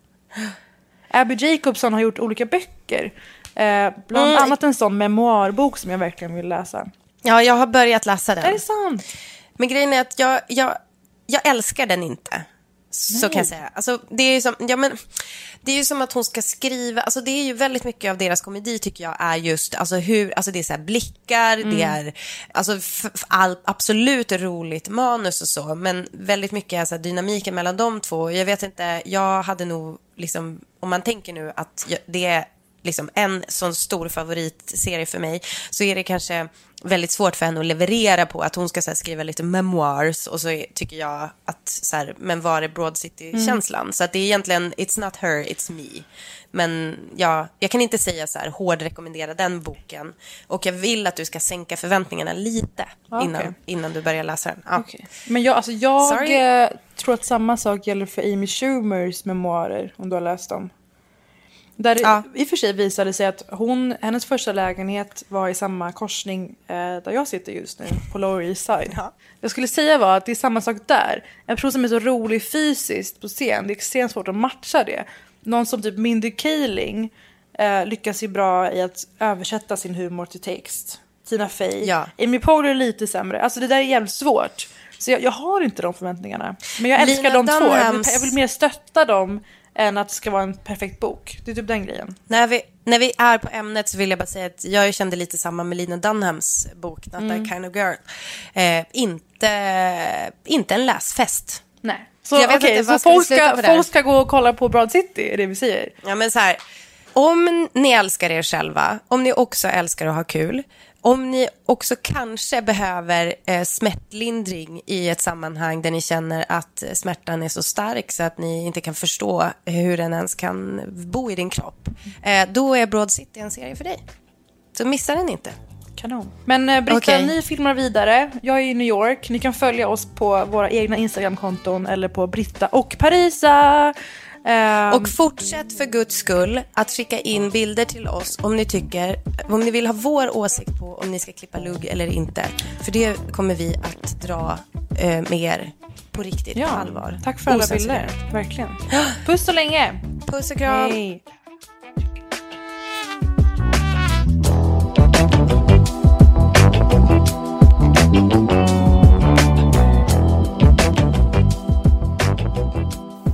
Abby Jacobson har gjort olika böcker. Eh, bland Mm. annat en sån memoarbok som jag verkligen vill läsa. Ja, jag har börjat läsa den. Är det sant? Men grejen är att jag, jag, jag älskar den inte. Så Nej. kan jag säga. Alltså, det, är ju som, ja, men, det är ju som att hon ska skriva, alltså, det är ju väldigt mycket av deras komedi tycker jag är just, alltså, hur, alltså, det är så här blickar, Mm. det är alltså, all, absolut roligt manus och så, men väldigt mycket är så här, dynamiken mellan de två. Jag vet inte, jag hade nog, liksom, om man tänker nu att jag, det är liksom en sån stor favoritserie för mig så är det kanske väldigt svårt för henne att leverera på att hon ska så här, skriva lite memoirs och så är, tycker jag att så här, men var är Broad City-känslan? Så att det är egentligen, it's not her, it's me. Men ja, jag kan inte säga så här hård rekommendera den boken och jag vill att du ska sänka förväntningarna lite Okej. innan, innan du börjar läsa den. Ja. Men jag, alltså jag Sorry. eh, tror att samma sak gäller för Amy Schumers memoarer, om du har läst dem. Där det i och för sig visade sig att hon, hennes första lägenhet var i samma korsning eh, där jag sitter just nu, på Lower East Side. Jag skulle säga var att det är samma sak där. En person som är så rolig fysiskt på scen, det är extremt svårt att matcha det. Någon som typ Mindy Kaling eh, lyckas ju bra i att översätta sin humor till text. Tina Fey. Ja. Amy Poehler är lite sämre. Alltså det där är jävligt svårt. Så jag, jag har inte de förväntningarna. Men jag älskar Lina de två. Jag vill, Dunhams- jag vill mer stötta dem än att det ska vara en perfekt bok. Det är typ den grejen. När vi, när vi är på ämnet så vill jag bara säga att jag kände lite samma med Lina Dunhams bok Not Mm. that kind of girl. Eh, inte, inte en läsfest. Nej. Så, Jag vet okej, inte, så ska folk, ska, folk ska gå och kolla på Broad City, är det vi säger? Ja, men så här, om ni älskar er själva, om ni också älskar att ha kul, om ni också kanske behöver eh, smärtlindring i ett sammanhang där ni känner att smärtan är så stark så att ni inte kan förstå hur den ens kan bo i din kropp, eh, då är Broad City en serie för dig. Så missa den inte. Kanon. Men eh, Britta, Okej. ni filmar vidare. Jag är i New York. Ni kan följa oss på våra egna Instagramkonton eller på Britta och Parisa. Ehm, Och fortsätt för guds skull att skicka in bilder till oss om ni tycker, om ni vill ha vår åsikt på om ni ska klippa lugg eller inte. För det kommer vi att dra eh, med er på riktigt, ja, på allvar. Tack för alla bilder. Verkligen. Puss så länge. Puss och kram. Hej.